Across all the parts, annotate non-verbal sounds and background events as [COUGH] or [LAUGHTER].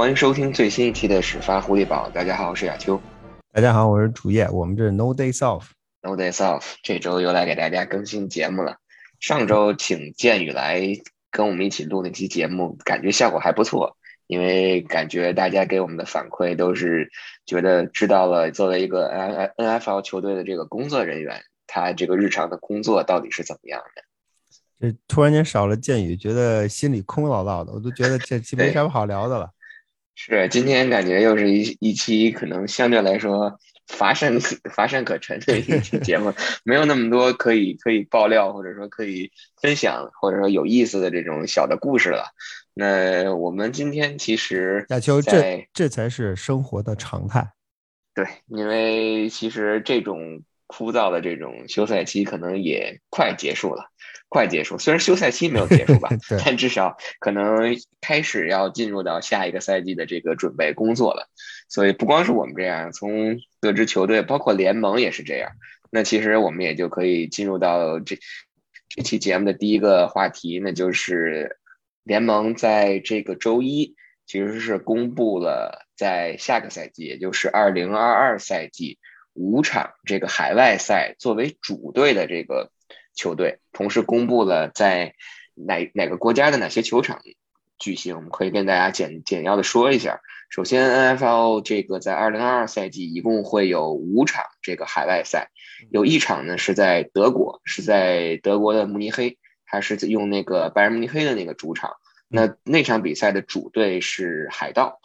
欢迎收听最新一期的始发狐狸堡。大家好，我是亚秋。大家好，我是主页。我们这是 No Days Off。No Days Off，这周又来给大家更新节目了。上周请剑宇来跟我们一起录那期节目，感觉效果还不错。因为感觉大家给我们的反馈都是觉得知道了，作为一个 N N F L 球队的这个工作人员，他这个日常的工作到底是怎么样的？这突然间少了剑宇，觉得心里空落落的，我都觉得这期没什么好聊的了。是，今天感觉又是一一期可能相对来说乏善乏善可陈的一期节目，[LAUGHS] 没有那么多可以可以爆料或者说可以分享或者说有意思的这种小的故事了。那我们今天其实亚秋，这这才是生活的常态。对，因为其实这种枯燥的这种休赛期可能也快结束了，快结束。虽然休赛期没有结束吧，[LAUGHS] 但至少可能开始要进入到下一个赛季的这个准备工作了。所以不光是我们这样，从各支球队，包括联盟也是这样。那其实我们也就可以进入到这这期节目的第一个话题，那就是。联盟在这个周一其实是公布了在下个赛季，也就是二零二二赛季五场这个海外赛作为主队的这个球队，同时公布了在哪哪个国家的哪些球场举行。我们可以跟大家简简要的说一下。首先，NFL 这个在二零二二赛季一共会有五场这个海外赛，有一场呢是在德国，是在德国的慕尼黑。它是用那个拜仁慕尼黑的那个主场，那那场比赛的主队是海盗，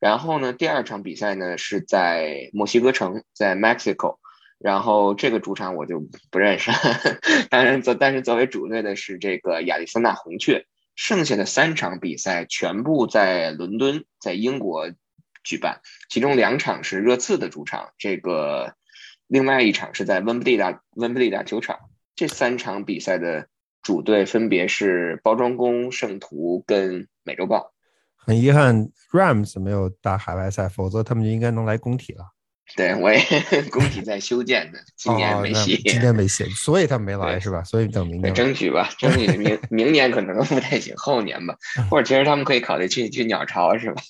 然后呢，第二场比赛呢是在墨西哥城，在 Mexico，然后这个主场我就不认识，[LAUGHS] 当然作但是作为主队的是这个亚利桑那红雀，剩下的三场比赛全部在伦敦，在英国举办，其中两场是热刺的主场，这个另外一场是在温布利大温布利大球场，这三场比赛的。主队分别是包装工、圣徒跟美洲豹。很遗憾，Rams 没有打海外赛，否则他们就应该能来工体了。对，我也 [LAUGHS] 工体在修建呢，今年没戏。今年没戏，所以他没来是吧？所以等明年争取吧，争取明 [LAUGHS] 明年可能不太行，后年吧。[LAUGHS] 或者其实他们可以考虑去去鸟巢是吧？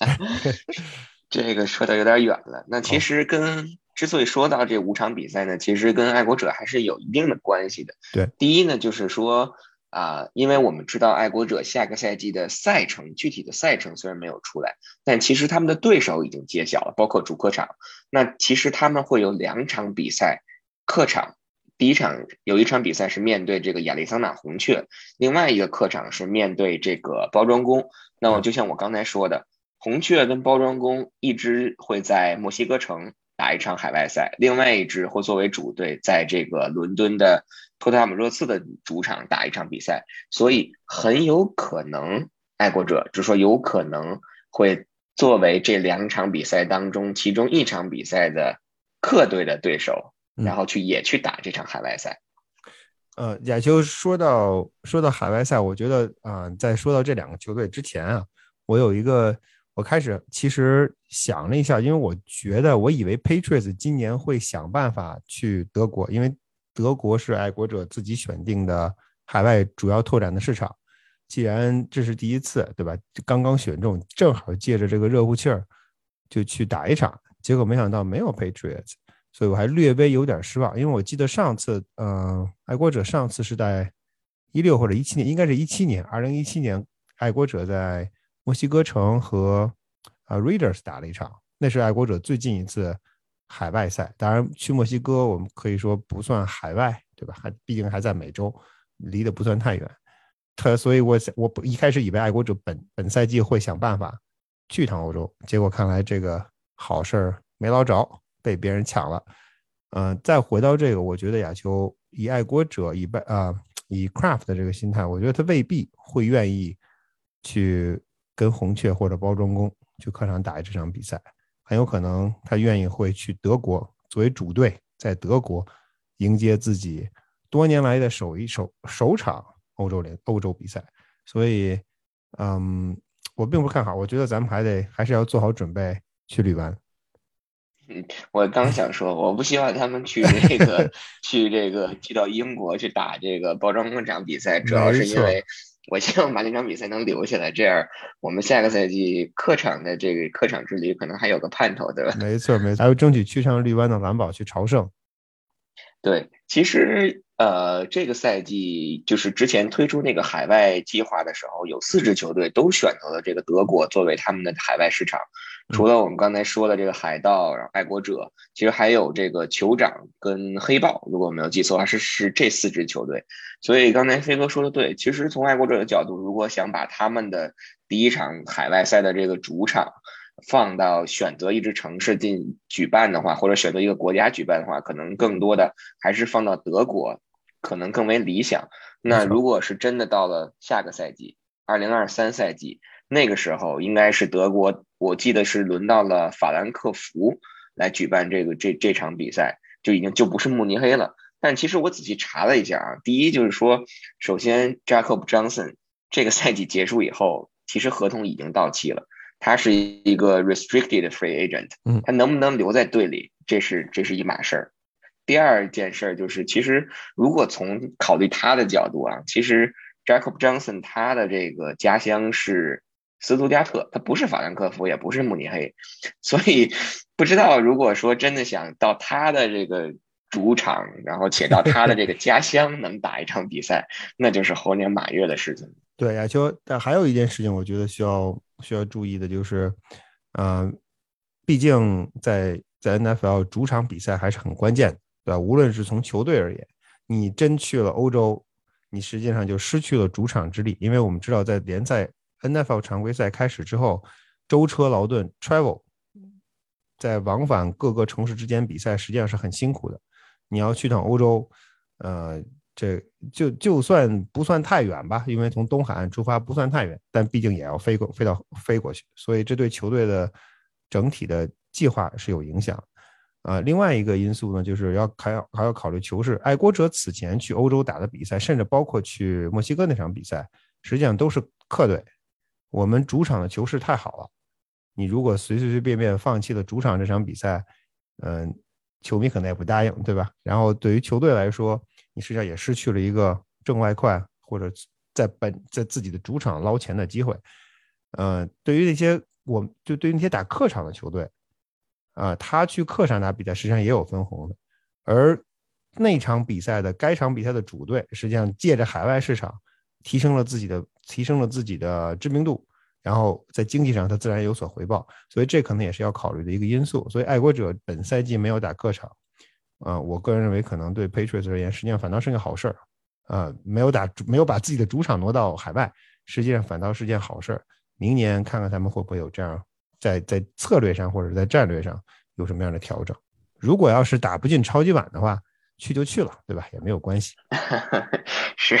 这个说的有点远了。那其实跟。之所以说到这五场比赛呢，其实跟爱国者还是有一定的关系的。对，第一呢，就是说啊，因为我们知道爱国者下个赛季的赛程，具体的赛程虽然没有出来，但其实他们的对手已经揭晓了，包括主客场。那其实他们会有两场比赛，客场第一场有一场比赛是面对这个亚利桑那红雀，另外一个客场是面对这个包装工。那么就像我刚才说的，红雀跟包装工一直会在墨西哥城。打一场海外赛，另外一支会作为主队，在这个伦敦的托特纳姆热刺的主场打一场比赛，所以很有可能爱国者，就说有可能会作为这两场比赛当中其中一场比赛的客队的对手，然后去也去打这场海外赛。呃，亚秋说到说到海外赛，我觉得啊，在说到这两个球队之前啊，我有一个。我开始其实想了一下，因为我觉得我以为 Patriots 今年会想办法去德国，因为德国是爱国者自己选定的海外主要拓展的市场。既然这是第一次，对吧？刚刚选中，正好借着这个热乎气儿就去打一场。结果没想到没有 Patriots，所以我还略微有点失望。因为我记得上次，嗯，爱国者上次是在一六或者一七年，应该是一七年，二零一七年，爱国者在。墨西哥城和啊 Raiders 打了一场，那是爱国者最近一次海外赛。当然，去墨西哥我们可以说不算海外，对吧？还毕竟还在美洲，离得不算太远。他，所以我，我一开始以为爱国者本本赛季会想办法去趟欧洲，结果看来这个好事儿没捞着，被别人抢了。嗯，再回到这个，我觉得亚球以爱国者以拜啊以 Craft 的这个心态，我觉得他未必会愿意去。跟红雀或者包装工去客场打这场比赛，很有可能他愿意会去德国作为主队，在德国迎接自己多年来的首一首首场欧洲联欧洲比赛。所以，嗯，我并不看好，我觉得咱们还得还是要做好准备去旅完。嗯，[LAUGHS] 我刚想说，我不希望他们去这个 [LAUGHS] 去这个去到英国去打这个包装工这场比赛，主要是因为。我希望把那场比赛能留下来，这样我们下个赛季客场的这个客场之旅可能还有个盼头，对吧？没错，没错，还有争取去上绿湾的蓝宝去朝圣。对，其实呃，这个赛季就是之前推出那个海外计划的时候，有四支球队都选择了这个德国作为他们的海外市场。除了我们刚才说的这个海盗，然后爱国者，其实还有这个酋长跟黑豹，如果我没有记错的话，是是这四支球队。所以刚才飞哥说的对，其实从爱国者的角度，如果想把他们的第一场海外赛的这个主场放到选择一支城市进举办的话，或者选择一个国家举办的话，可能更多的还是放到德国，可能更为理想。那如果是真的到了下个赛季，二零二三赛季。那个时候应该是德国，我记得是轮到了法兰克福来举办这个这这场比赛，就已经就不是慕尼黑了。但其实我仔细查了一下啊，第一就是说，首先 Jacob Johnson 这个赛季结束以后，其实合同已经到期了，他是一个 restricted free agent，他能不能留在队里，这是这是一码事儿。第二件事儿就是，其实如果从考虑他的角度啊，其实 Jacob Johnson 他的这个家乡是。斯图加特，他不是法兰克福，也不是慕尼黑，所以不知道如果说真的想到他的这个主场，然后且到他的这个家乡能打一场比赛，那就是猴年马月的事情。[LAUGHS] 对亚秋，但还有一件事情，我觉得需要需要注意的就是，嗯，毕竟在在 NFL 主场比赛还是很关键的，对吧？无论是从球队而言，你真去了欧洲，你实际上就失去了主场之力，因为我们知道在联赛。NFL 常规赛开始之后，舟车劳顿 （travel） 在往返各个城市之间比赛，实际上是很辛苦的。你要去趟欧洲，呃，这就就算不算太远吧，因为从东海岸出发不算太远，但毕竟也要飞过飞到飞过去，所以这对球队的整体的计划是有影响。啊，另外一个因素呢，就是要还要还要考虑球市。爱国者此前去欧洲打的比赛，甚至包括去墨西哥那场比赛，实际上都是客队。我们主场的球势太好了，你如果随随随便便放弃了主场这场比赛，嗯，球迷可能也不答应，对吧？然后对于球队来说，你实际上也失去了一个挣外快或者在本在自己的主场捞钱的机会。嗯，对于那些我就对于那些打客场的球队，啊，他去客场打比赛实际上也有分红的，而那场比赛的该场比赛的主队实际上借着海外市场提升了自己的。提升了自己的知名度，然后在经济上他自然有所回报，所以这可能也是要考虑的一个因素。所以爱国者本赛季没有打客场，啊，我个人认为可能对 Patriots 而言，实际上反倒是个好事儿，啊，没有打没有把自己的主场挪到海外，实际上反倒是件好事儿。明年看看他们会不会有这样在在策略上或者在战略上有什么样的调整。如果要是打不进超级碗的话。去就去了，对吧？也没有关系。[LAUGHS] 是，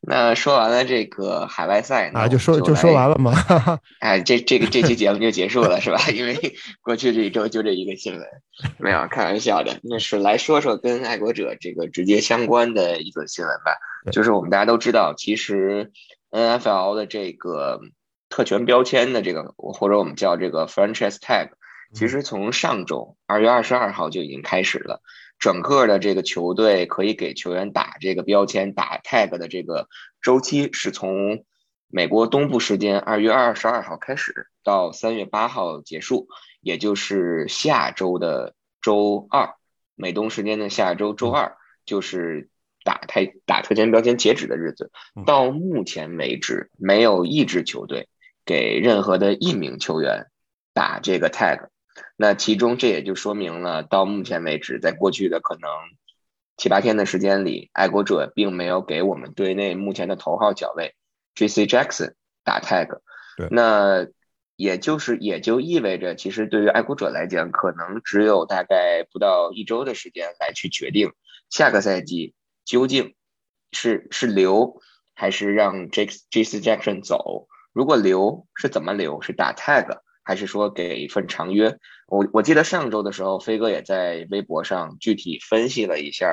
那说完了这个海外赛啊，就说就说完了吗？[LAUGHS] 哎，这这个这期节目就结束了，是吧？因为过去这一周就这一个新闻，没有开玩笑的。那是来说说跟爱国者这个直接相关的一个新闻吧。就是我们大家都知道，其实 NFL 的这个特权标签的这个，或者我们叫这个 franchise tag，其实从上周二月二十二号就已经开始了。整个的这个球队可以给球员打这个标签、打 tag 的这个周期是从美国东部时间二月二十二号开始，到三月八号结束，也就是下周的周二，美东时间的下周周二就是打太打特权标签截止的日子。到目前为止，没有一支球队给任何的一名球员打这个 tag。那其中这也就说明了，到目前为止，在过去的可能七八天的时间里，爱国者并没有给我们队内目前的头号角位 J.C. Jackson 打 tag。对，那也就是也就意味着，其实对于爱国者来讲，可能只有大概不到一周的时间来去决定下个赛季究竟是是留还是让 J. J.C. Jackson 走。如果留是怎么留？是打 tag。还是说给一份长约？我我记得上周的时候，飞哥也在微博上具体分析了一下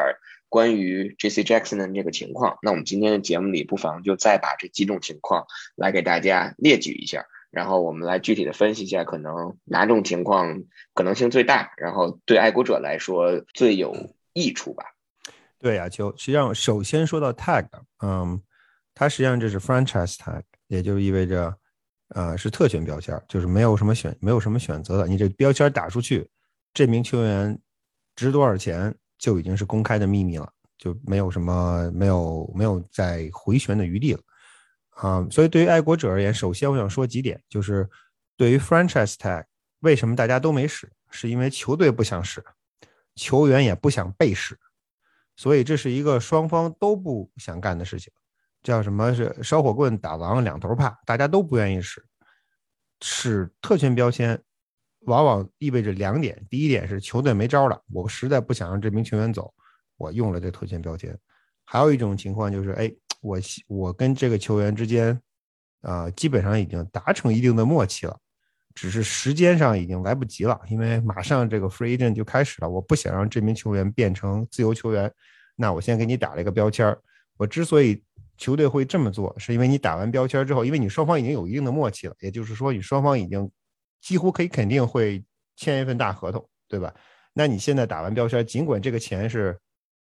关于 J.C. Jackson 的这个情况。那我们今天的节目里，不妨就再把这几种情况来给大家列举一下，然后我们来具体的分析一下，可能哪种情况可能性最大，然后对爱国者来说最有益处吧。对呀，就实际上首先说到 Tag，嗯。它实际上就是 franchise tag，也就意味着，呃，是特权标签，就是没有什么选，没有什么选择的。你这标签打出去，这名球员值多少钱就已经是公开的秘密了，就没有什么没有没有再回旋的余地了。啊，所以对于爱国者而言，首先我想说几点，就是对于 franchise tag，为什么大家都没使，是因为球队不想使，球员也不想被使，所以这是一个双方都不想干的事情，叫什么是烧火棍打狼两头怕，大家都不愿意使。使特权标签，往往意味着两点，第一点是球队没招了，我实在不想让这名球员走，我用了这特权标签。还有一种情况就是，哎。我我跟这个球员之间，啊，基本上已经达成一定的默契了，只是时间上已经来不及了，因为马上这个 free agent 就开始了，我不想让这名球员变成自由球员，那我先给你打了一个标签。我之所以球队会这么做，是因为你打完标签之后，因为你双方已经有一定的默契了，也就是说你双方已经几乎可以肯定会签一份大合同，对吧？那你现在打完标签，尽管这个钱是。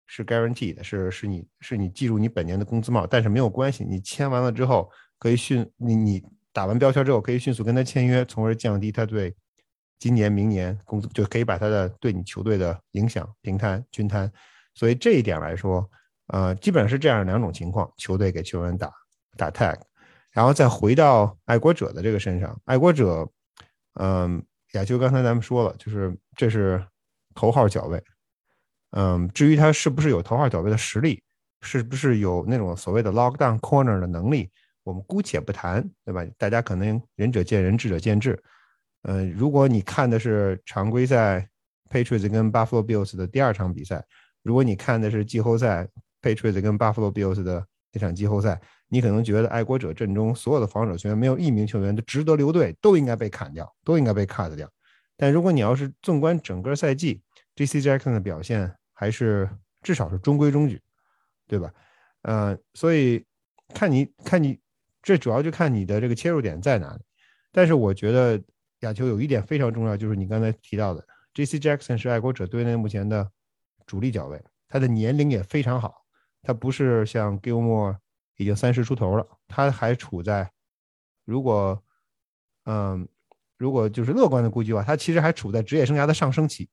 是 guarantee 的，是是你是你记住你本年的工资帽，但是没有关系，你签完了之后可以迅你你打完标签之后可以迅速跟他签约，从而降低他对今年明年工资就可以把他的对你球队的影响平摊均摊，所以这一点来说，呃，基本上是这样两种情况，球队给球员打打 tag，然后再回到爱国者的这个身上，爱国者，嗯，亚秋刚才咱们说了，就是这是头号角位。嗯，至于他是不是有头号角位的实力，是不是有那种所谓的 lock down corner 的能力，我们姑且不谈，对吧？大家可能仁者见仁，智者见智。嗯，如果你看的是常规赛 Patriots 跟 Buffalo Bills 的第二场比赛，如果你看的是季后赛 Patriots 跟 Buffalo Bills 的那场季后赛，你可能觉得爱国者阵中所有的防守球员没有一名球员都值得留队，都应该被砍掉，都应该被 cut 掉。但如果你要是纵观整个赛季，J.C. Jackson 的表现，还是至少是中规中矩，对吧？呃，所以看你看你，这主要就看你的这个切入点在哪里。但是我觉得亚球有一点非常重要，就是你刚才提到的，J.C. Jackson 是爱国者队内目前的主力角位，他的年龄也非常好，他不是像 Gilmore 已经三十出头了，他还处在如果嗯如果就是乐观的估计的话，他其实还处在职业生涯的上升期。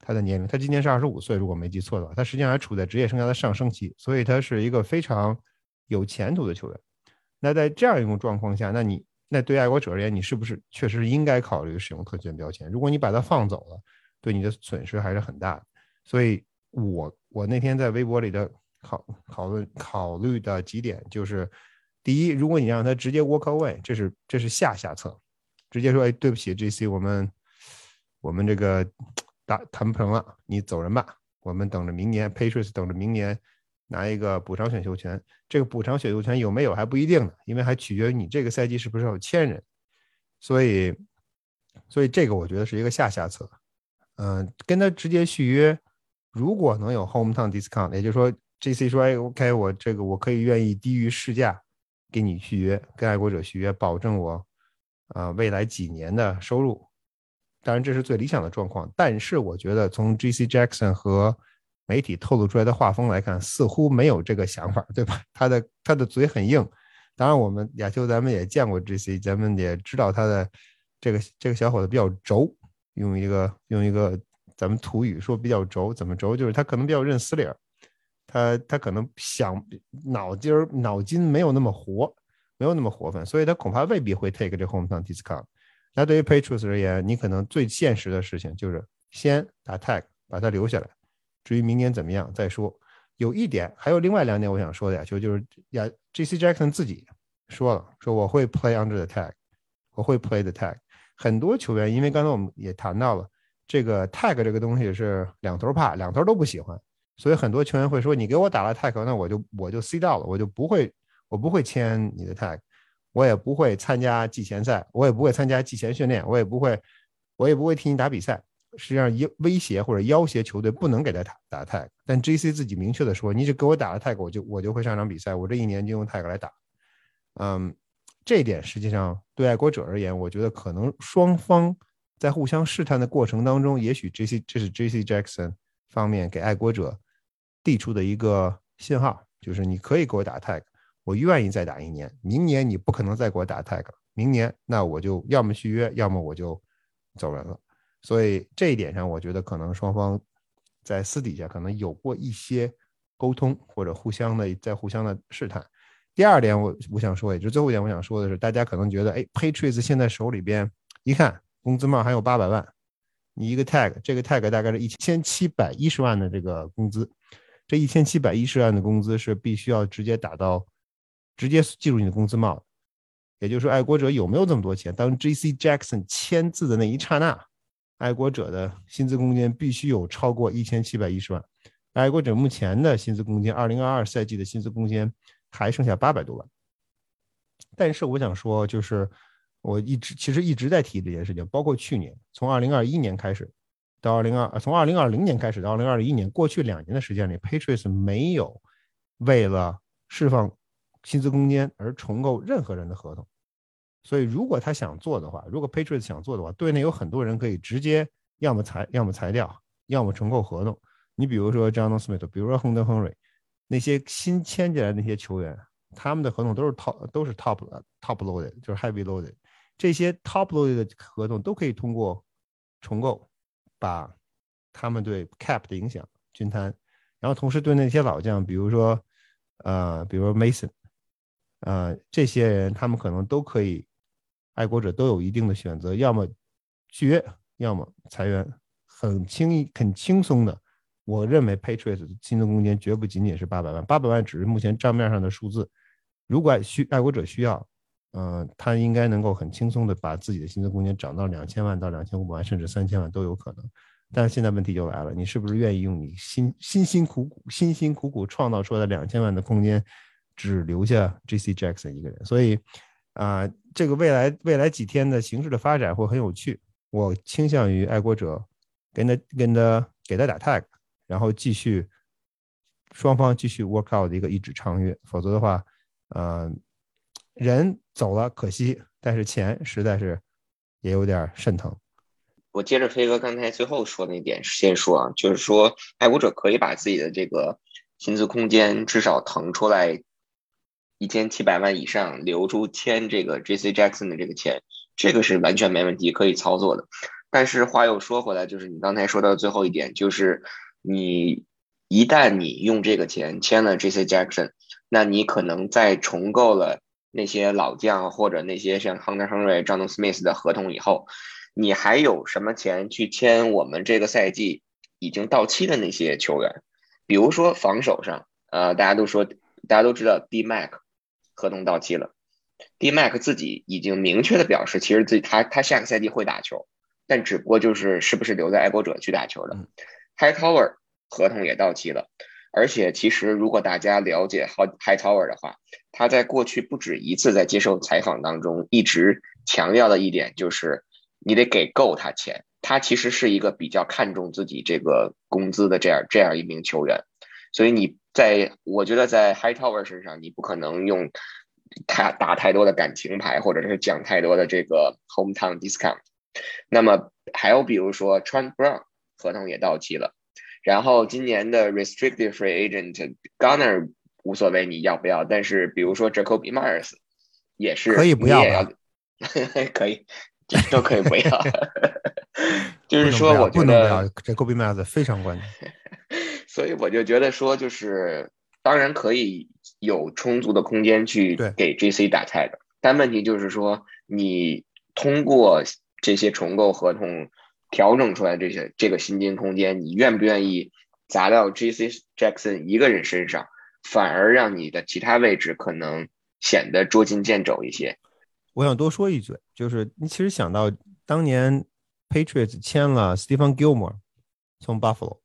他的年龄，他今年是二十五岁，如果没记错的话，他实际上还处在职业生涯的上升期，所以他是一个非常有前途的球员。那在这样一种状况下，那你那对爱国者而言，你是不是确实应该考虑使用特权标签？如果你把他放走了，对你的损失还是很大。所以，我我那天在微博里的考讨论考虑的几点就是：第一，如果你让他直接 walk away，这是这是下下策，直接说，哎，对不起，GC，我们我们这个。打谈不成了，你走人吧。我们等着明年，Patriots 等着明年拿一个补偿选秀权。这个补偿选秀权有没有还不一定呢，因为还取决于你这个赛季是不是要签人。所以，所以这个我觉得是一个下下策。嗯，跟他直接续约，如果能有 hometown discount，也就是说，GC 说，哎，OK，我这个我可以愿意低于市价给你续约，跟爱国者续约，保证我啊未来几年的收入。当然，这是最理想的状况。但是，我觉得从 G.C. Jackson 和媒体透露出来的画风来看，似乎没有这个想法，对吧？他的他的嘴很硬。当然，我们亚秋咱们也见过 G.C.，咱们也知道他的这个这个小伙子比较轴，用一个用一个咱们土语说比较轴，怎么轴？就是他可能比较认死理儿，他他可能想脑筋儿脑筋没有那么活，没有那么活泛，所以他恐怕未必会 take 这 home town discount。那对于 Patriots 而言，你可能最现实的事情就是先打 tag 把他留下来，至于明年怎么样再说。有一点，还有另外两点我想说的呀，就就是呀，J.C. Jackson 自己说了，说我会 play under the tag，我会 play the tag。很多球员因为刚才我们也谈到了这个 tag 这个东西是两头怕，两头都不喜欢，所以很多球员会说你给我打了 tag，那我就我就 C 到了，我就不会我不会签你的 tag。我也不会参加季前赛，我也不会参加季前训练，我也不会，我也不会替你打比赛。实际上，威威胁或者要挟球队不能给他打打 tag。但 J.C. 自己明确的说，你只给我打了 tag，我就我就会上场比赛，我这一年就用 tag 来打。嗯，这一点实际上对爱国者而言，我觉得可能双方在互相试探的过程当中，也许 J.C. 这是 J.C. Jackson 方面给爱国者递出的一个信号，就是你可以给我打 tag。我愿意再打一年，明年你不可能再给我打 tag，明年那我就要么续约，要么我就走人了。所以这一点上，我觉得可能双方在私底下可能有过一些沟通，或者互相的在互相的试探。第二点，我我想说，也就最后一点，我想说的是，大家可能觉得，哎，Patriots 现在手里边一看工资帽还有八百万，你一个 tag，这个 tag 大概是一千七百一十万的这个工资，这一千七百一十万的工资是必须要直接打到。直接计入你的工资帽，也就是说，爱国者有没有这么多钱？当 J.C. Jackson 签字的那一刹那，爱国者的薪资空间必须有超过一千七百一十万。爱国者目前的薪资空间，二零二二赛季的薪资空间还剩下八百多万。但是我想说，就是我一直其实一直在提这件事情，包括去年，从二零二一年开始到二零二，从二零二零年开始到二零二一年，过去两年的时间里，Patriots 没有为了释放。薪资空间而重构任何人的合同，所以如果他想做的话，如果 Patriots 想做的话，队内有很多人可以直接要么裁，要么裁掉，要么重构合同。你比如说 John Smith，比如说亨德亨瑞，那些新签进来那些球员，他们的合同都是 top 都是 top top loaded，就是 heavy loaded。这些 top loaded 的合同都可以通过重构把他们对 cap 的影响均摊，然后同时对那些老将，比如说呃，比如说 Mason。呃，这些人他们可能都可以，爱国者都有一定的选择，要么续约，要么裁员，很轻易、很轻松的。我认为 Patriots 的薪资空间绝不仅仅是八百万，八百万只是目前账面上的数字。如果需爱国者需要，嗯，他应该能够很轻松的把自己的薪资空间涨到两千万到两千五百万，甚至三千万都有可能。但是现在问题就来了，你是不是愿意用你辛辛辛苦苦、辛辛苦苦创造出来的两千万的空间？只留下 J.C. Jackson 一个人，所以啊，这个未来未来几天的形势的发展会很有趣。我倾向于爱国者跟他跟他给他打 tag，然后继续双方继续 work out 的一个一纸长约。否则的话，呃，人走了可惜，但是钱实在是也有点肾疼。我接着飞哥刚才最后说那点先说啊，就是说爱国者可以把自己的这个薪资空间至少腾出来。一千七百万以上留出签这个 J.C. Jackson 的这个钱，这个是完全没问题，可以操作的。但是话又说回来，就是你刚才说到最后一点，就是你一旦你用这个钱签了 J.C. Jackson，那你可能在重构了那些老将或者那些像 Hunter Henry、John Smith 的合同以后，你还有什么钱去签我们这个赛季已经到期的那些球员？比如说防守上，呃，大家都说，大家都知道 D Mac。合同到期了，D Mac 自己已经明确的表示，其实自己他他下个赛季会打球，但只不过就是是不是留在爱国者去打球的。High Tower 合同也到期了，而且其实如果大家了解 High Tower 的话，他在过去不止一次在接受采访当中一直强调的一点就是，你得给够他钱。他其实是一个比较看重自己这个工资的这样这样一名球员，所以你。在我觉得，在 High Tower 身上，你不可能用他打太多的感情牌，或者是讲太多的这个 hometown discount。那么还有比如说 Trent Brown 合同也到期了，然后今年的 Restricted Free Agent Gunner 无所谓你要不要，但是比如说 Jacoby Myers 也是可以不要，[LAUGHS] 可以都可以不要。[LAUGHS] 就是说，我觉得 Jacoby Myers 非常关键。[LAUGHS] 所以我就觉得说，就是当然可以有充足的空间去给 JC 打菜的但问题就是说，你通过这些重构合同调整出来这些这个薪金空间，你愿不愿意砸到 J.C. Jackson 一个人身上，反而让你的其他位置可能显得捉襟见肘一些。我想多说一嘴，就是你其实想到当年 Patriots 签了 Stephen Gilmore 从 Buffalo。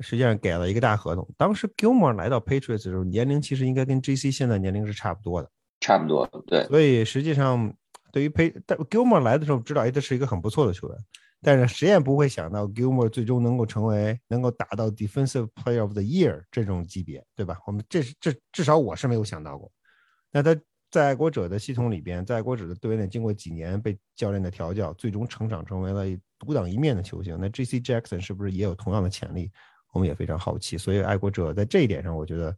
实际上给了一个大合同。当时 Gilmore 来到 Patriots 的时候，年龄其实应该跟 JC 现在年龄是差不多的，差不多。对。所以实际上，对于 Pat，但 Gilmore 来的时候知道，哎，这是一个很不错的球员。但是谁也不会想到 Gilmore 最终能够成为能够达到 Defensive Player of the Year 这种级别，对吧？我们这是这至少我是没有想到过。那他在爱国者的系统里边，在爱国者的队内经过几年被教练的调教，最终成长成为了独当一面的球星。那 JC Jackson 是不是也有同样的潜力？我们也非常好奇，所以爱国者在这一点上，我觉得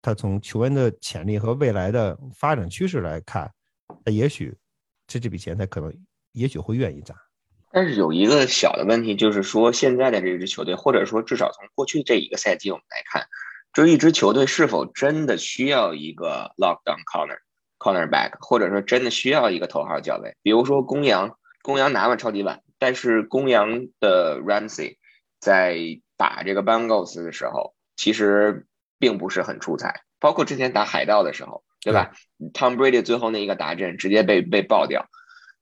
他从球员的潜力和未来的发展趋势来看，他也许这这笔钱他可能也许会愿意砸。但是有一个小的问题，就是说现在的这支球队，或者说至少从过去这一个赛季我们来看，这一支球队是否真的需要一个 lockdown corner cornerback，或者说真的需要一个头号教练？比如说公羊，公羊拿了超级碗，但是公羊的 Ramsey 在打这个 Bengals 的时候，其实并不是很出彩，包括之前打海盗的时候，对吧？Tom Brady 最后那一个达阵直接被被爆掉。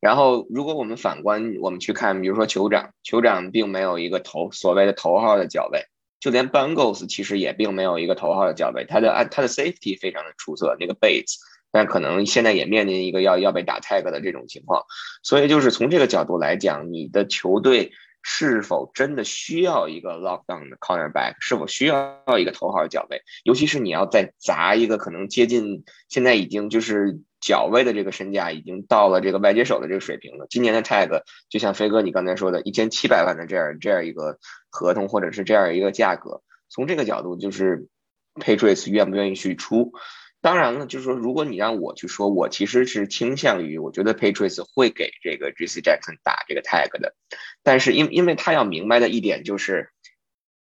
然后，如果我们反观，我们去看，比如说酋长，酋长并没有一个头所谓的头号的脚位，就连 Bengals 其实也并没有一个头号的脚位，他的按他的 safety 非常的出色，那个 Bates，但可能现在也面临一个要要被打 tag 的这种情况，所以就是从这个角度来讲，你的球队是否真的需要一个 lockdown 的 cornerback，是否需要一个头号的脚位，尤其是你要再砸一个可能接近现在已经就是。脚位的这个身价已经到了这个外接手的这个水平了。今年的 tag 就像飞哥你刚才说的，一千七百万的这样这样一个合同或者是这样一个价格，从这个角度就是 Patriots 愿不愿意去出？当然了，就是说如果你让我去说，我其实是倾向于我觉得 Patriots 会给这个 J.C. Jackson 打这个 tag 的。但是因因为他要明白的一点就是，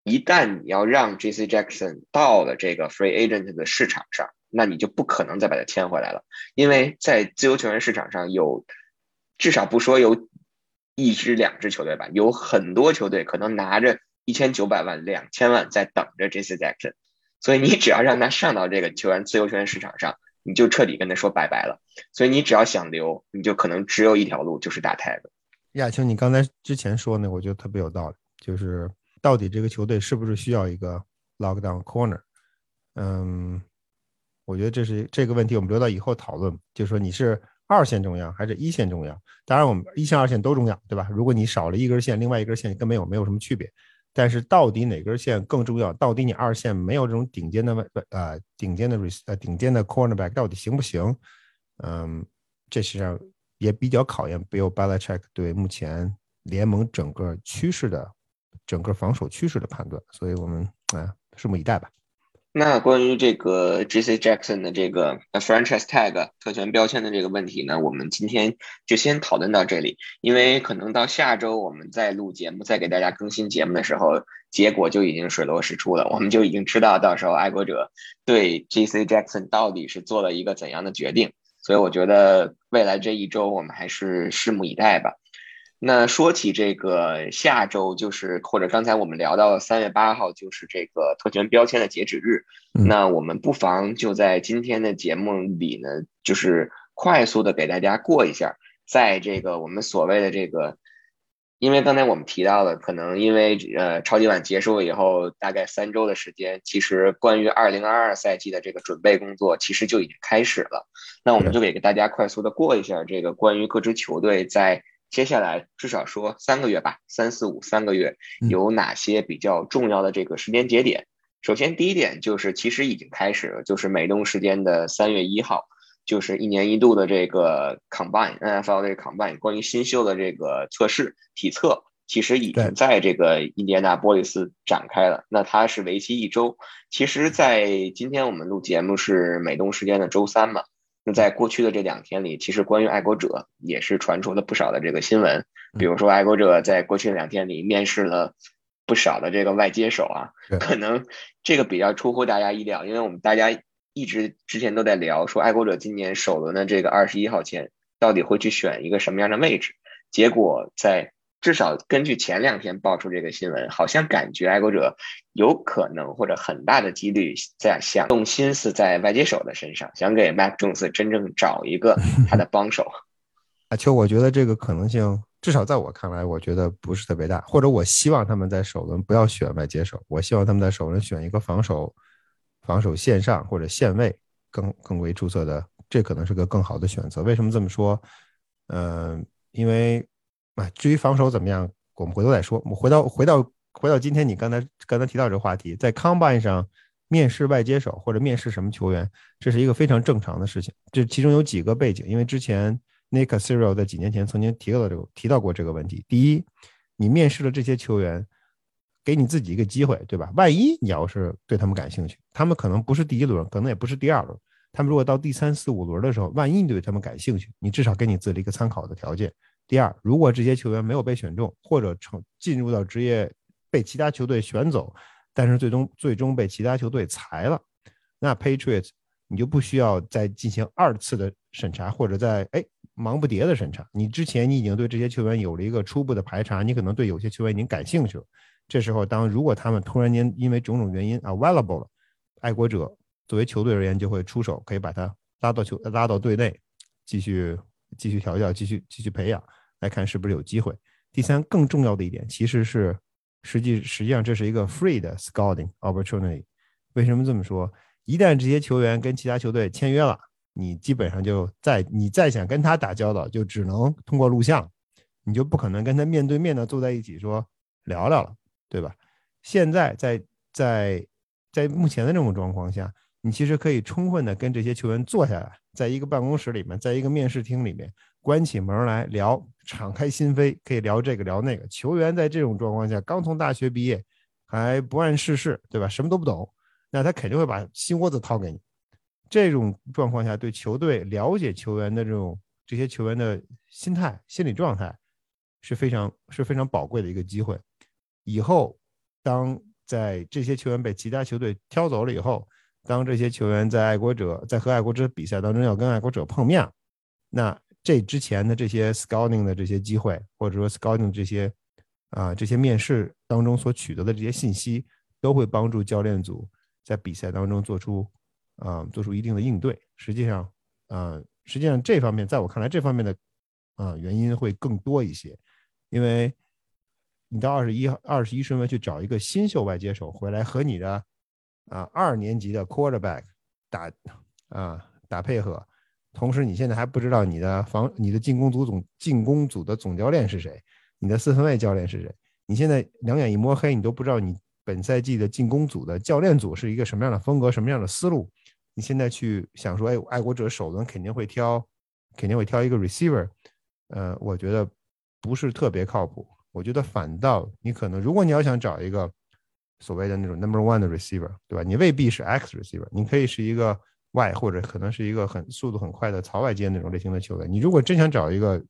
一旦你要让 J.C. Jackson 到了这个 free agent 的市场上。那你就不可能再把它签回来了，因为在自由球员市场上有至少不说有一支两支球队吧，有很多球队可能拿着一千九百万、两千万在等着 J.C. Jackson，所以你只要让他上到这个球员自由球员市场上，你就彻底跟他说拜拜了。所以你只要想留，你就可能只有一条路，就是打 tag。亚青，你刚才之前说那，我觉得特别有道理，就是到底这个球队是不是需要一个 lockdown corner？嗯。我觉得这是这个问题，我们留到以后讨论。就是说，你是二线重要还是一线重要？当然，我们一线、二线都重要，对吧？如果你少了一根线，另外一根线跟没有没有什么区别。但是，到底哪根线更重要？到底你二线没有这种顶尖的呃顶尖的呃顶尖的 cornerback 到底行不行？嗯，这实际上也比较考验 Bill Belichick 对目前联盟整个趋势的整个防守趋势的判断。所以我们啊，拭目以待吧。那关于这个 J.C. Jackson 的这个 franchise tag 特权标签的这个问题呢，我们今天就先讨论到这里，因为可能到下周我们再录节目、再给大家更新节目的时候，结果就已经水落石出了，我们就已经知道到时候爱国者对 J.C. Jackson 到底是做了一个怎样的决定，所以我觉得未来这一周我们还是拭目以待吧。那说起这个下周，就是或者刚才我们聊到了三月八号，就是这个特权标签的截止日。那我们不妨就在今天的节目里呢，就是快速的给大家过一下，在这个我们所谓的这个，因为刚才我们提到了，可能因为呃超级碗结束了以后，大概三周的时间，其实关于二零二二赛季的这个准备工作其实就已经开始了。那我们就给大家快速的过一下这个关于各支球队在。接下来至少说三个月吧，三四五三个月有哪些比较重要的这个时间节点？首先第一点就是其实已经开始了，就是美东时间的三月一号，就是一年一度的这个 Combine NFL 的 Combine 关于新秀的这个测试体测，其实已经在这个印第安纳波利斯展开了。那它是为期一周。其实，在今天我们录节目是美东时间的周三嘛。那在过去的这两天里，其实关于爱国者也是传出了不少的这个新闻，比如说爱国者在过去两天里面试了不少的这个外接手啊，可能这个比较出乎大家意料，因为我们大家一直之前都在聊说爱国者今年首轮的这个二十一号签到底会去选一个什么样的位置，结果在。至少根据前两天爆出这个新闻，好像感觉爱国者有可能或者很大的几率在想动心思在外接手的身上，想给 Mac Jones 真正找一个 [LAUGHS] 他的帮手。啊，其实我觉得这个可能性，至少在我看来，我觉得不是特别大。或者我希望他们在首轮不要选外接手，我希望他们在首轮选一个防守、防守线上或者线位更更为出色的，这可能是个更好的选择。为什么这么说？嗯，因为。啊，至于防守怎么样，我们回头再说。我们回到回到回到今天，你刚才刚才提到这个话题，在 Combine 上面试外接手或者面试什么球员，这是一个非常正常的事情。这其中有几个背景，因为之前 Nick Caserio 在几年前曾经提到这个提到过这个问题。第一，你面试的这些球员给你自己一个机会，对吧？万一你要是对他们感兴趣，他们可能不是第一轮，可能也不是第二轮，他们如果到第三四五轮的时候，万一你对他们感兴趣，你至少给你自己一个参考的条件。第二，如果这些球员没有被选中，或者成进入到职业被其他球队选走，但是最终最终被其他球队裁了，那 Patriots 你就不需要再进行二次的审查，或者在哎忙不迭的审查。你之前你已经对这些球员有了一个初步的排查，你可能对有些球员已经感兴趣了。这时候，当如果他们突然间因为种种原因啊 available 了，爱国者作为球队而言就会出手，可以把他拉到球拉到队内，继续继续调教，继续继续培养，来看是不是有机会。第三，更重要的一点，其实是实际实际上这是一个 free 的 scouting opportunity。为什么这么说？一旦这些球员跟其他球队签约了，你基本上就再你再想跟他打交道，就只能通过录像，你就不可能跟他面对面的坐在一起说聊聊了。对吧？现在在在在目前的这种状况下，你其实可以充分的跟这些球员坐下来，在一个办公室里面，在一个面试厅里面，关起门来聊，敞开心扉，可以聊这个聊那个。球员在这种状况下，刚从大学毕业，还不谙世事，对吧？什么都不懂，那他肯定会把心窝子掏给你。这种状况下，对球队了解球员的这种这些球员的心态、心理状态，是非常是非常宝贵的一个机会。以后，当在这些球员被其他球队挑走了以后，当这些球员在爱国者在和爱国者比赛当中要跟爱国者碰面，那这之前的这些 scouting 的这些机会，或者说 scouting 这些啊这些面试当中所取得的这些信息，都会帮助教练组在比赛当中做出啊做出一定的应对。实际上，啊实际上这方面在我看来，这方面的啊原因会更多一些，因为。你到二十一二十一顺位去找一个新秀外接手回来和你的啊二年级的 quarterback 打啊打配合，同时你现在还不知道你的防你的进攻组总进攻组的总教练是谁，你的四分卫教练是谁？你现在两眼一摸黑，你都不知道你本赛季的进攻组的教练组是一个什么样的风格，什么样的思路？你现在去想说，哎，爱国者首轮肯定会挑，肯定会挑一个 receiver，呃，我觉得不是特别靠谱。我觉得反倒你可能，如果你要想找一个所谓的那种 number one 的 receiver，对吧？你未必是 X receiver，你可以是一个 Y，或者可能是一个很速度很快的槽外接那种类型的球员。你如果真想找一个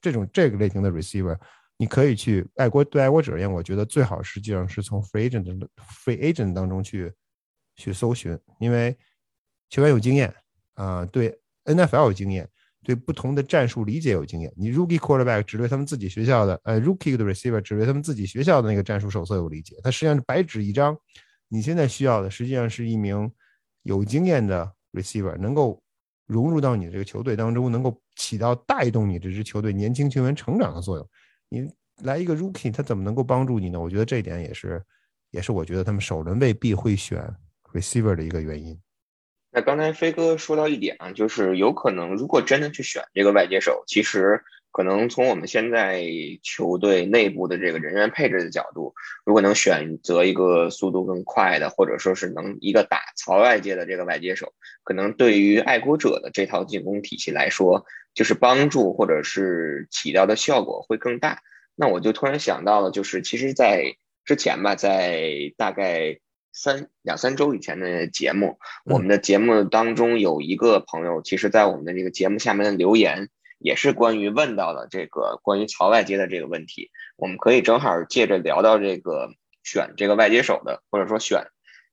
这种这个类型的 receiver，你可以去爱国对爱国者而言，我觉得最好实际上是从 free agent free agent 当中去去搜寻，因为球员有经验啊，对 NFL 有经验。对不同的战术理解有经验，你 rookie quarterback 只对他们自己学校的，呃，rookie 的 receiver 只对他们自己学校的那个战术手册有理解，它实际上是白纸一张。你现在需要的实际上是一名有经验的 receiver，能够融入到你这个球队当中，能够起到带动你这支球队年轻球员成长的作用。你来一个 rookie，他怎么能够帮助你呢？我觉得这一点也是，也是我觉得他们首轮未必会选 receiver 的一个原因。那刚才飞哥说到一点啊，就是有可能如果真的去选这个外接手，其实可能从我们现在球队内部的这个人员配置的角度，如果能选择一个速度更快的，或者说是能一个打槽外接的这个外接手，可能对于爱国者的这套进攻体系来说，就是帮助或者是起到的效果会更大。那我就突然想到了，就是其实，在之前吧，在大概。三两三周以前的节目，我们的节目当中有一个朋友，其实，在我们的这个节目下面的留言，也是关于问到了这个关于槽外接的这个问题。我们可以正好借着聊到这个选这个外接手的，或者说选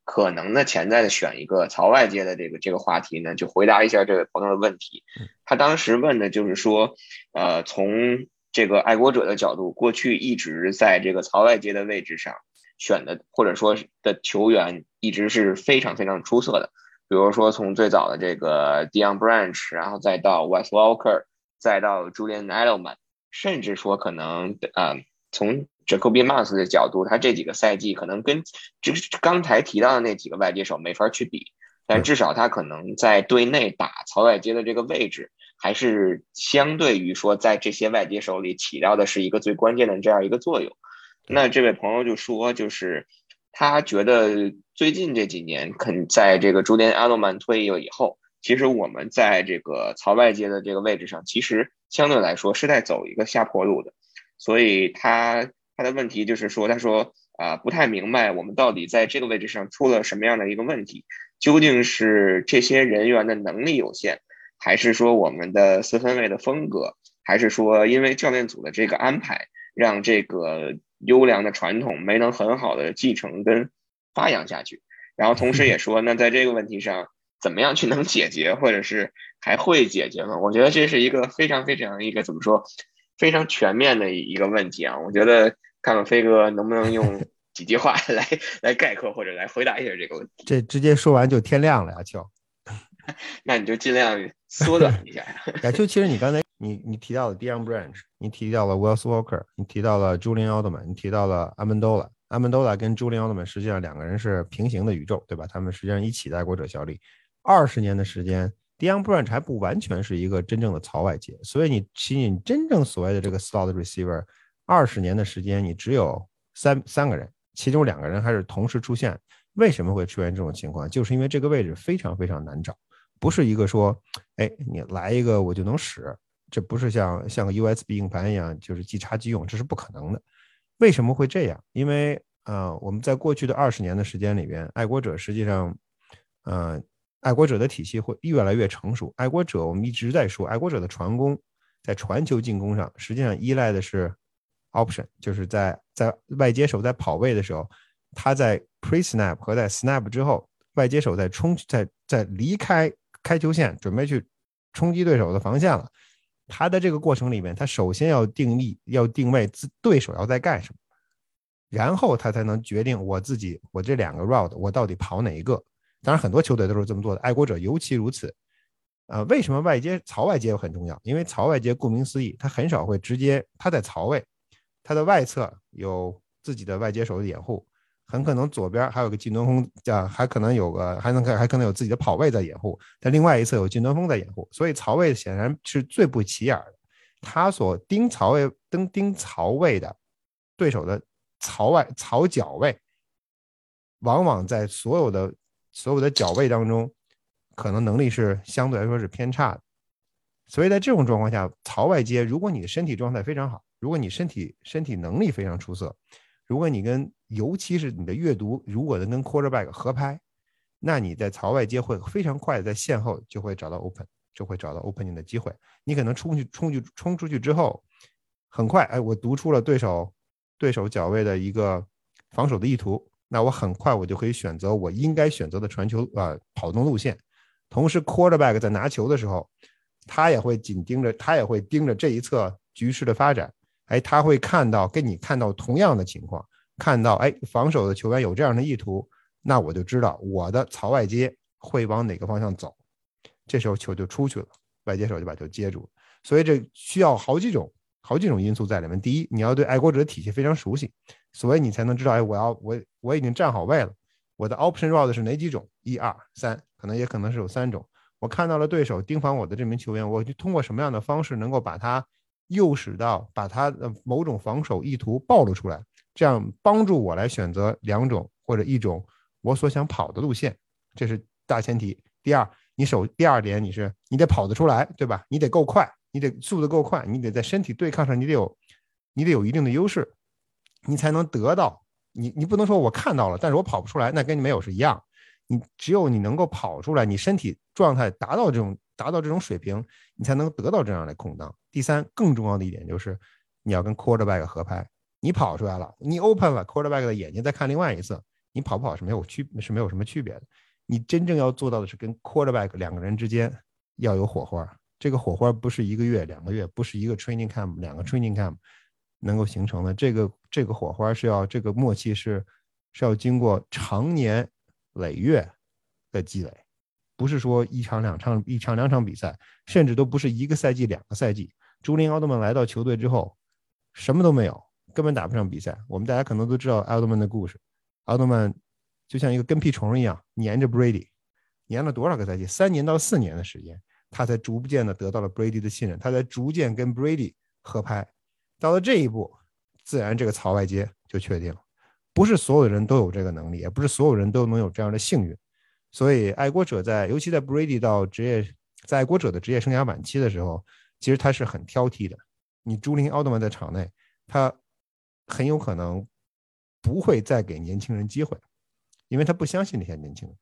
可能的潜在的选一个槽外接的这个这个话题呢，就回答一下这位朋友的问题。他当时问的就是说，呃，从这个爱国者的角度，过去一直在这个曹外接的位置上。选的或者说的球员一直是非常非常出色的，比如说从最早的这个 Dion Branch，然后再到 Wes Walker，再到 Julian Edelman，甚至说可能啊，从 Jacoby m a s 的角度，他这几个赛季可能跟就是刚才提到的那几个外接手没法去比，但至少他可能在队内打曹外接的这个位置，还是相对于说在这些外接手里起到的是一个最关键的这样一个作用。那这位朋友就说，就是他觉得最近这几年，肯在这个朱迪安·阿诺曼退役了以后，其实我们在这个槽外接的这个位置上，其实相对来说是在走一个下坡路的。所以他他的问题就是说，他说啊不太明白我们到底在这个位置上出了什么样的一个问题，究竟是这些人员的能力有限，还是说我们的四分卫的风格，还是说因为教练组的这个安排，让这个优良的传统没能很好的继承跟发扬下去？然后同时也说，[LAUGHS] 那在这个问题上，怎么样去能解决，或者是还会解决吗？我觉得这是一个非常非常一个怎么说，非常全面的一个问题啊！我觉得看看飞哥能不能用 [LAUGHS] 几句话来来概括或者来回答一下这个问题。这直接说完就天亮了呀，秋。[LAUGHS] 那你就尽量缩短一下。呀。[LAUGHS] 就，其实你刚才你你提到了 Dion Branch，你提到了 Wells Walker，你提到了 Julian Edelman，你提到了 Amendola。阿门多拉跟朱利奥特曼实际上两个人是平行的宇宙，对吧？他们实际上一起在国者效力二十年的时间。Dion Branch 还不完全是一个真正的槽外接，所以你吸引真正所谓的这个 slot receiver，二十年的时间你只有三三个人，其中两个人还是同时出现。为什么会出现这种情况？就是因为这个位置非常非常难找，不是一个说，哎，你来一个我就能使，这不是像像个 USB 硬盘一样，就是即插即用，这是不可能的。为什么会这样？因为呃，我们在过去的二十年的时间里边，爱国者实际上，呃，爱国者的体系会越来越成熟。爱国者我们一直在说，爱国者的传攻在传球进攻上，实际上依赖的是 option，就是在在外接手在跑位的时候，他在 pre snap 和在 snap 之后，外接手在冲在在离开开球线，准备去冲击对手的防线了。他的这个过程里面，他首先要定义、要定位自对手要在干什么，然后他才能决定我自己我这两个 route 我到底跑哪一个。当然，很多球队都是这么做的，爱国者尤其如此。呃，为什么外接槽外接很重要？因为槽外接顾名思义，他很少会直接他在槽位，他的外侧有自己的外接手的掩护。很可能左边还有个近端锋，啊，还可能有个还能还可能有自己的跑位在掩护，但另外一侧有近端锋在掩护，所以曹魏显然是最不起眼的。他所盯曹魏登盯曹魏的对手的曹外曹脚位，往往在所有的所有的脚位当中，可能能力是相对来说是偏差的。所以在这种状况下，曹外接，如果你的身体状态非常好，如果你身体身体能力非常出色。如果你跟，尤其是你的阅读，如果能跟 quarterback 合拍，那你在槽外接会非常快的在线后就会找到 open，就会找到 opening 的机会。你可能冲去冲去冲出去之后，很快，哎，我读出了对手对手脚位的一个防守的意图，那我很快我就可以选择我应该选择的传球啊跑动路线。同时，quarterback 在拿球的时候，他也会紧盯着，他也会盯着这一侧局势的发展。哎，他会看到跟你看到同样的情况，看到哎，防守的球员有这样的意图，那我就知道我的槽外接会往哪个方向走，这时候球就出去了，外接手就把球接住。所以这需要好几种好几种因素在里面。第一，你要对爱国者的体系非常熟悉，所以你才能知道，哎，我要我我已经站好位了，我的 option route 是哪几种？一二三，可能也可能是有三种。我看到了对手盯防我的这名球员，我就通过什么样的方式能够把他。诱使到把他的某种防守意图暴露出来，这样帮助我来选择两种或者一种我所想跑的路线，这是大前提。第二，你首第二点，你是你得跑得出来，对吧？你得够快，你得速度够快，你得在身体对抗上你得有你得有一定的优势，你才能得到你你不能说我看到了，但是我跑不出来，那跟你没有是一样。你只有你能够跑出来，你身体状态达到这种。达到这种水平，你才能得到这样的空档。第三，更重要的一点就是，你要跟 quarterback 合拍。你跑出来了，你 open 了，quarterback 的眼睛再看另外一侧，你跑不跑是没有区是没有什么区别的。你真正要做到的是跟 quarterback 两个人之间要有火花。这个火花不是一个月、两个月，不是一个 training camp、两个 training camp 能够形成的。这个这个火花是要这个默契是是要经过长年累月的积累。不是说一场两场一场两场比赛，甚至都不是一个赛季两个赛季。朱林奥特曼来到球队之后，什么都没有，根本打不上比赛。我们大家可能都知道奥特曼的故事，奥特曼就像一个跟屁虫一样粘着 Brady，粘了多少个赛季？三年到四年的时间，他才逐渐的得到了 Brady 的信任，他才逐渐跟 Brady 合拍。到了这一步，自然这个槽外接就确定了。不是所有人都有这个能力，也不是所有人都能有这样的幸运。所以，爱国者在尤其在 Brady 到职业，在爱国者的职业生涯晚期的时候，其实他是很挑剔的。你朱林奥特曼在场内，他很有可能不会再给年轻人机会，因为他不相信那些年轻人，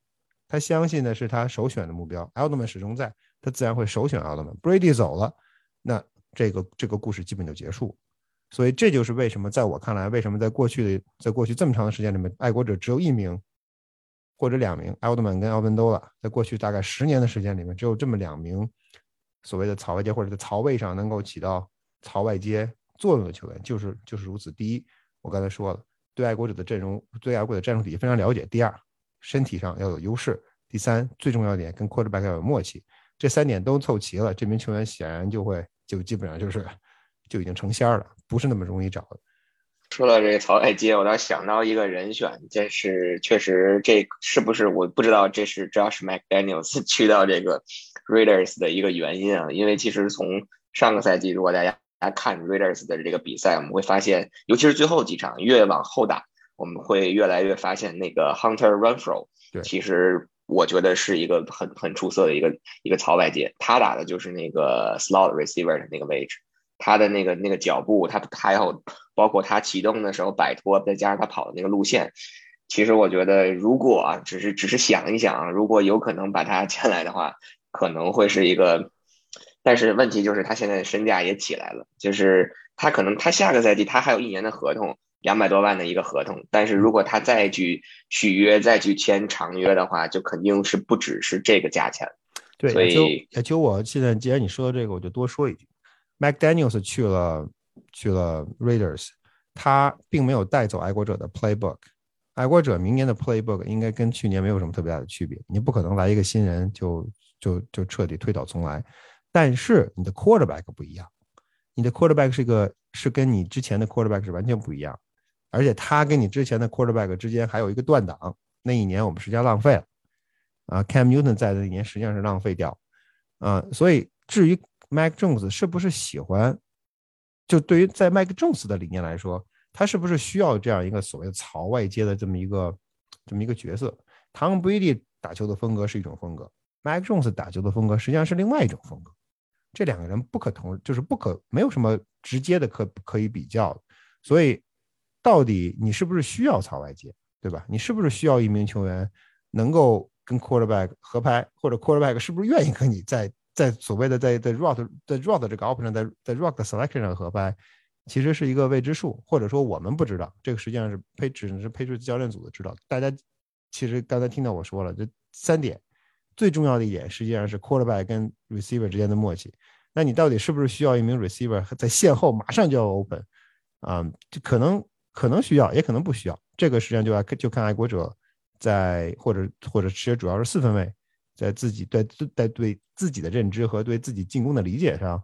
他相信的是他首选的目标。奥特曼始终在，他自然会首选奥特曼。Brady 走了，那这个这个故事基本就结束。所以这就是为什么在我看来，为什么在过去的在过去这么长的时间里面，爱国者只有一名或者两名奥特曼跟奥本多了，在过去大概十年的时间里面，只有这么两名所谓的槽外接或者在槽位上能够起到槽外接作用的球员，就是就是如此。第一，我刚才说了。对爱国者的阵容，对爱国者的战术体系非常了解。第二，身体上要有优势。第三，最重要点跟 quarterback 要有默契。这三点都凑齐了，这名球员显然就会就基本上就是就已经成仙了，不是那么容易找的。说到这个曹外接，我倒想到一个人选，这是确实这是不是我不知道，这是 Josh McDaniels [LAUGHS] 去到这个 Raiders 的一个原因啊？因为其实从上个赛季，如果大家。来看 Raiders 的这个比赛，我们会发现，尤其是最后几场，越往后打，我们会越来越发现那个 Hunter Renfro，其实我觉得是一个很很出色的一个一个曹外接，他打的就是那个 slot receiver 的那个位置，他的那个那个脚步，他还有包括他启动的时候摆脱，再加上他跑的那个路线，其实我觉得，如果啊，只是只是想一想，如果有可能把他签来的话，可能会是一个。但是问题就是他现在的身价也起来了，就是他可能他下个赛季他还有一年的合同，两百多万的一个合同，但是如果他再去续约再去签长约的话，就肯定是不只是这个价钱。对，所以也就我现在既然你说到这个，我就多说一句，McDaniel's 去了去了 Raiders，他并没有带走爱国者的 Playbook，爱国者明年的 Playbook 应该跟去年没有什么特别大的区别，你不可能来一个新人就就就彻底推倒重来。但是你的 quarterback 不一样，你的 quarterback 是个是跟你之前的 quarterback 是完全不一样，而且他跟你之前的 quarterback 之间还有一个断档，那一年我们实际上浪费了，啊，Cam Newton 在的那年实际上是浪费掉，啊，所以至于 Mike Jones 是不是喜欢，就对于在 Mike Jones 的理念来说，他是不是需要这样一个所谓的槽外接的这么一个这么一个角色？Tom Brady 打球的风格是一种风格，Mike Jones 打球的风格实际上是另外一种风格。这两个人不可同，就是不可没有什么直接的可可以比较，所以到底你是不是需要槽外接，对吧？你是不是需要一名球员能够跟 quarterback 合拍，或者 quarterback 是不是愿意跟你在在所谓的在在 rock 在 rock 这个 option 在在 rock 的 selection 上合拍，其实是一个未知数，或者说我们不知道，这个实际上是配只是配置教练组的知道。大家其实刚才听到我说了这三点。最重要的一点实际上是 quarterback 跟 receiver 之间的默契。那你到底是不是需要一名 receiver 在线后马上就要 open 啊？就可能可能需要，也可能不需要。这个实际上就要就看爱国者在或者或者其实主要是四分卫在自己对在对自己的认知和对自己进攻的理解上，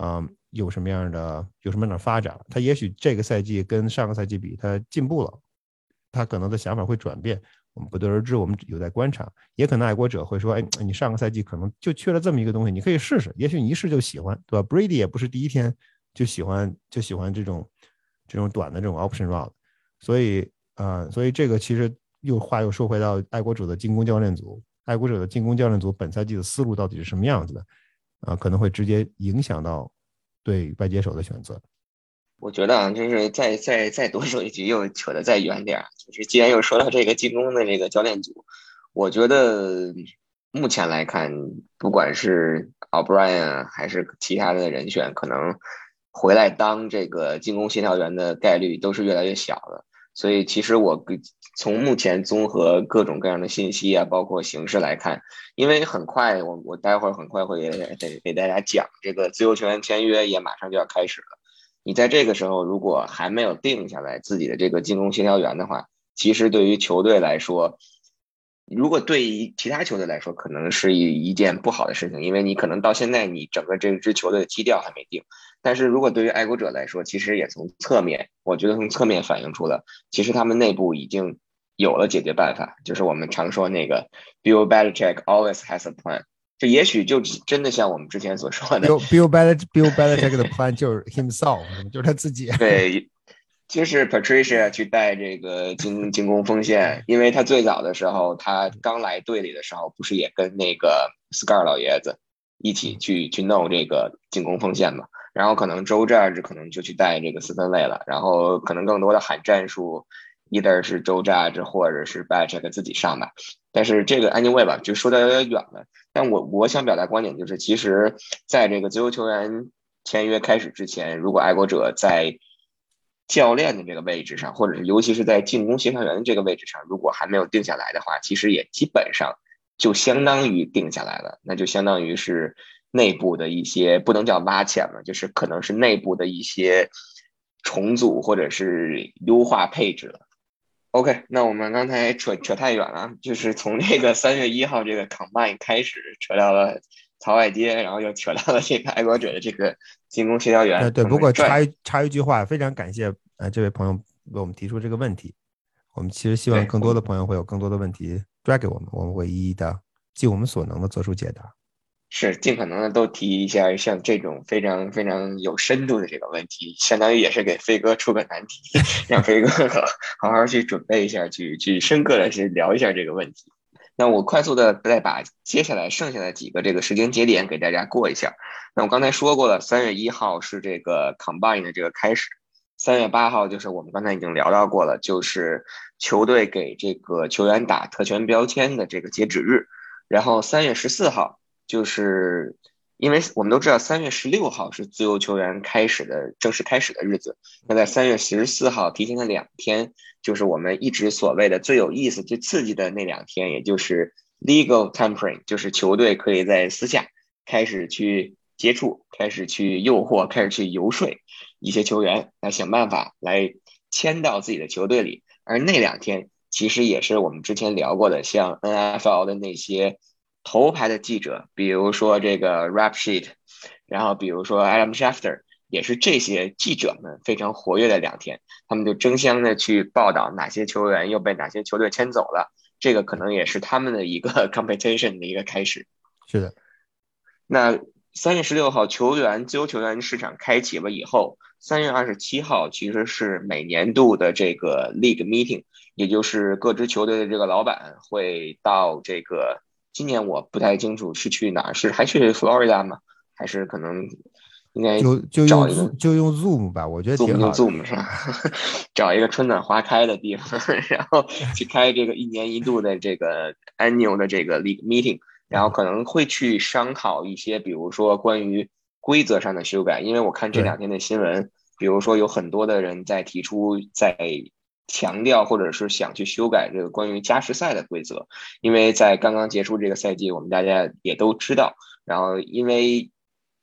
嗯，有什么样的有什么样的发展？他也许这个赛季跟上个赛季比，他进步了，他可能的想法会转变。我们不得而知，我们有待观察。也可能爱国者会说：“哎，你上个赛季可能就缺了这么一个东西，你可以试试。也许你一试就喜欢，对吧？”Brady 也不是第一天就喜欢就喜欢这种这种短的这种 option route。所以啊，所以这个其实又话又说回到爱国者的进攻教练组，爱国者的进攻教练组本赛季的思路到底是什么样子的？啊，可能会直接影响到对外接手的选择。我觉得啊，就是再再再多说一句，又扯得再远点儿。就是既然又说到这个进攻的这个教练组，我觉得目前来看，不管是 O'Brien 还是其他的人选，可能回来当这个进攻协调员的概率都是越来越小的。所以其实我从目前综合各种各样的信息啊，包括形势来看，因为很快我我待会儿很快会给给大家讲这个自由球员签约也马上就要开始了。你在这个时候如果还没有定下来自己的这个进攻协调员的话，其实对于球队来说，如果对于其他球队来说，可能是一一件不好的事情，因为你可能到现在你整个这支球队的基调还没定。但是如果对于爱国者来说，其实也从侧面，我觉得从侧面反映出了，其实他们内部已经有了解决办法，就是我们常说那个 Bill Belichick always has a plan。这也许就真的像我们之前所说的，Bill Belichick Bill Belichick 的 plan 就是 himself，[LAUGHS] 就是他自己。对，就是 Patricia 去带这个进进攻锋线，因为他最早的时候，他刚来队里的时候，不是也跟那个 Scar 老爷子一起去去弄这个进攻锋线嘛？然后可能 Joe Judge 可能就去带这个四分卫了，然后可能更多的喊战术，，either 是 Joe Judge 或者是 b a c h e k 自己上吧。但是这个 anyway 吧，就说的有点远了。但我我想表达观点就是，其实在这个自由球员签约开始之前，如果爱国者在教练的这个位置上，或者是尤其是在进攻协调员的这个位置上，如果还没有定下来的话，其实也基本上就相当于定下来了。那就相当于是内部的一些不能叫挖潜了，就是可能是内部的一些重组或者是优化配置了。OK，那我们刚才扯扯太远了，就是从这个三月一号这个 Combine 开始扯到了曹外街，然后又扯到了这个爱国者的这个进攻协调员。对，不过插一插一句话，非常感谢呃这位朋友为我们提出这个问题。我们其实希望更多的朋友会有更多的问题拽给我们，我们会一一的尽我们所能的做出解答。是尽可能的都提一下像这种非常非常有深度的这个问题，相当于也是给飞哥出个难题，[LAUGHS] 让飞哥 [LAUGHS] 好好去准备一下，去去深刻的去聊一下这个问题。那我快速的再把接下来剩下的几个这个时间节点给大家过一下。那我刚才说过了，三月一号是这个 combine 的这个开始，三月八号就是我们刚才已经聊到过了，就是球队给这个球员打特权标签的这个截止日，然后三月十四号。就是因为我们都知道，三月十六号是自由球员开始的正式开始的日子。那在三月十四号提前的两天，就是我们一直所谓的最有意思、最刺激的那两天，也就是 legal tampering，就是球队可以在私下开始去接触、开始去诱惑、开始去游说一些球员来想办法来签到自己的球队里。而那两天其实也是我们之前聊过的，像 NFL 的那些。头牌的记者，比如说这个 Rap Sheet，然后比如说 Adam Schefter，也是这些记者们非常活跃的两天，他们就争相的去报道哪些球员又被哪些球队签走了，这个可能也是他们的一个 [LAUGHS] competition 的一个开始。是的。那三月十六号球员自由球员市场开启了以后，三月二十七号其实是每年度的这个 League Meeting，也就是各支球队的这个老板会到这个。今年我不太清楚是去哪儿，是还去 Florida 吗？还是可能应该就就用就用 Zoom 吧，我觉得挺好。Zoom 是吧？[LAUGHS] 找一个春暖花开的地方，[LAUGHS] 然后去开这个一年一度的这个 annual 的这个 meeting，然后可能会去商讨一些，比如说关于规则上的修改。因为我看这两天的新闻，比如说有很多的人在提出在。强调或者是想去修改这个关于加时赛的规则，因为在刚刚结束这个赛季，我们大家也都知道，然后因为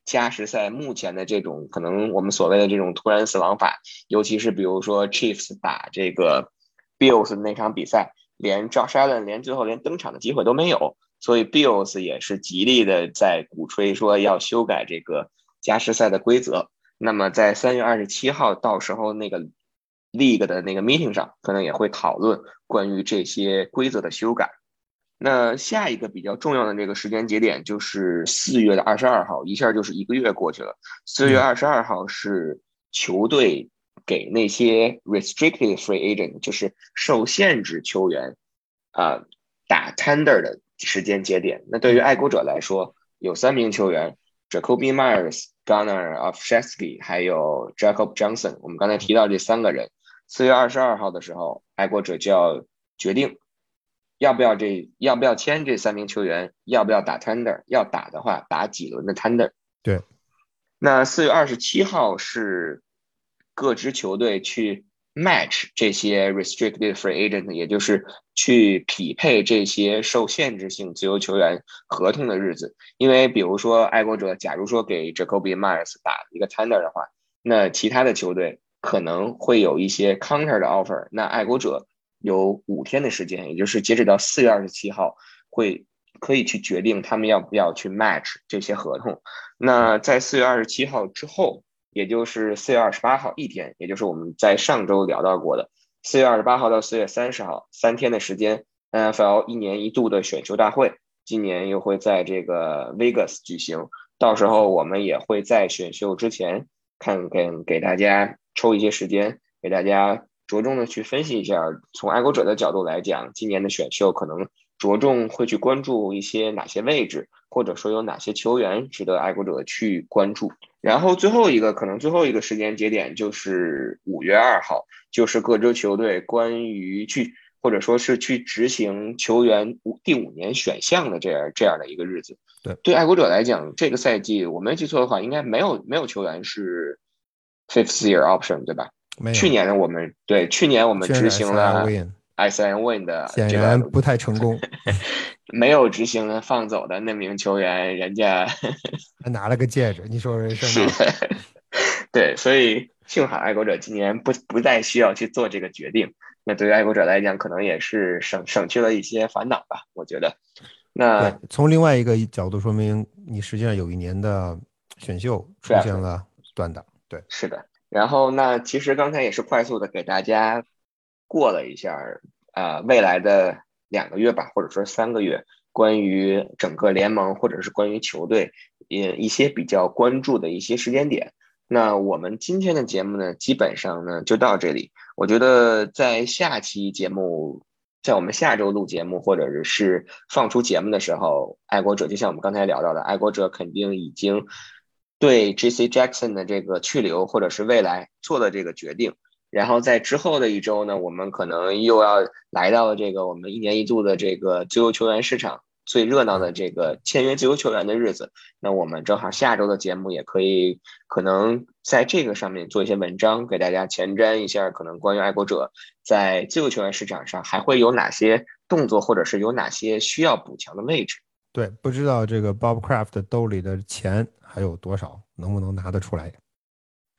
加时赛目前的这种可能我们所谓的这种突然死亡法，尤其是比如说 Chiefs 打这个 Bills 那场比赛，连 Josh Allen 连最后连登场的机会都没有，所以 Bills 也是极力的在鼓吹说要修改这个加时赛的规则。那么在三月二十七号，到时候那个。League 的那个 meeting 上，可能也会讨论关于这些规则的修改。那下一个比较重要的这个时间节点就是四月的二十二号，一下就是一个月过去了。四月二十二号是球队给那些 restricted free agent，就是受限制球员啊打 tender 的时间节点。那对于爱国者来说，有三名球员。Jacoby Myers、Gunner of Shesky，还有 Jacob Johnson，我们刚才提到这三个人。四月二十二号的时候，爱国者就要决定要不要这要不要签这三名球员，要不要打 Tender，要打的话打几轮的 Tender。对。那四月二十七号是各支球队去。match 这些 restricted free agent，也就是去匹配这些受限制性自由球员合同的日子。因为比如说爱国者，假如说给 Jacoby Myers 打一个 tender 的话，那其他的球队可能会有一些 counter 的 offer。那爱国者有五天的时间，也就是截止到四月二十七号，会可以去决定他们要不要去 match 这些合同。那在四月二十七号之后。也就是四月二十八号一天，也就是我们在上周聊到过的四月二十八号到四月三十号三天的时间，NFL 一年一度的选秀大会，今年又会在这个 Vegas 举行。到时候我们也会在选秀之前，看看给大家抽一些时间，给大家着重的去分析一下，从爱国者的角度来讲，今年的选秀可能着重会去关注一些哪些位置，或者说有哪些球员值得爱国者去关注。然后最后一个可能最后一个时间节点就是五月二号，就是各支球队关于去或者说是去执行球员五第五年选项的这样这样的一个日子。对，对爱国者来讲，这个赛季我没记错的话，应该没有没有球员是 fifth year option，对吧？没有。去年的，我们对去年我们执行了 S N Win 的，显然不太成功。[LAUGHS] 没有执行的放走的那名球员，人家还拿了个戒指，你说人生是，[LAUGHS] 对，所以幸好爱国者今年不不再需要去做这个决定。那对于爱国者来讲，可能也是省省去了一些烦恼吧，我觉得。那从另外一个角度说明，你实际上有一年的选秀出现了断档。对，是的。然后那其实刚才也是快速的给大家过了一下啊，未来的。两个月吧，或者说三个月，关于整个联盟或者是关于球队，也一些比较关注的一些时间点。那我们今天的节目呢，基本上呢就到这里。我觉得在下期节目，在我们下周录节目或者是放出节目的时候，爱国者就像我们刚才聊到的，爱国者肯定已经对 J.C. Jackson 的这个去留或者是未来做的这个决定。然后在之后的一周呢，我们可能又要来到这个我们一年一度的这个自由球员市场最热闹的这个签约自由球员的日子。那我们正好下周的节目也可以可能在这个上面做一些文章，给大家前瞻一下，可能关于爱国者在自由球员市场上还会有哪些动作，或者是有哪些需要补强的位置。对，不知道这个 Bob Craft 兜里的钱还有多少，能不能拿得出来？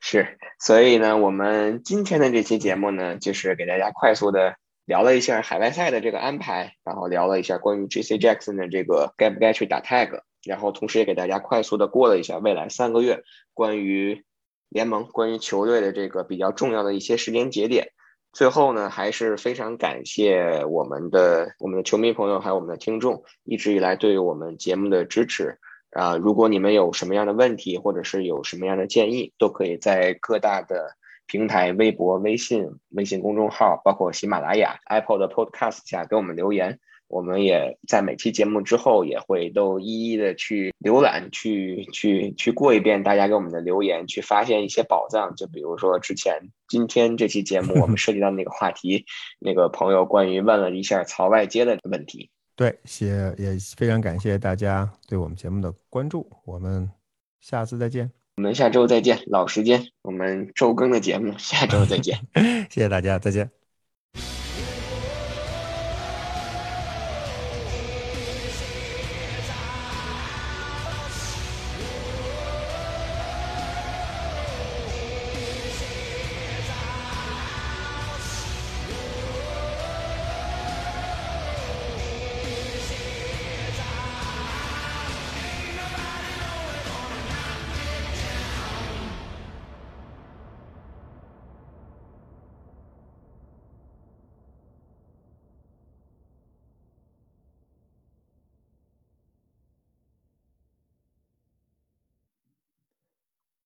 是，所以呢，我们今天的这期节目呢，就是给大家快速的聊了一下海外赛的这个安排，然后聊了一下关于 J.C. Jackson 的这个该不该去打 tag，然后同时也给大家快速的过了一下未来三个月关于联盟、关于球队的这个比较重要的一些时间节点。最后呢，还是非常感谢我们的我们的球迷朋友还有我们的听众一直以来对于我们节目的支持。啊，如果你们有什么样的问题，或者是有什么样的建议，都可以在各大的平台、微博、微信、微信公众号，包括喜马拉雅、Apple 的 Podcast 下给我们留言。我们也在每期节目之后也会都一一的去浏览、去去去过一遍大家给我们的留言，去发现一些宝藏。就比如说之前今天这期节目我们 [LAUGHS] 涉及到那个话题，那个朋友关于问了一下曹外接的问题。对，谢也非常感谢大家对我们节目的关注，我们下次再见。我们下周再见，老时间，我们周更的节目，下周再见。[LAUGHS] 谢谢大家，再见。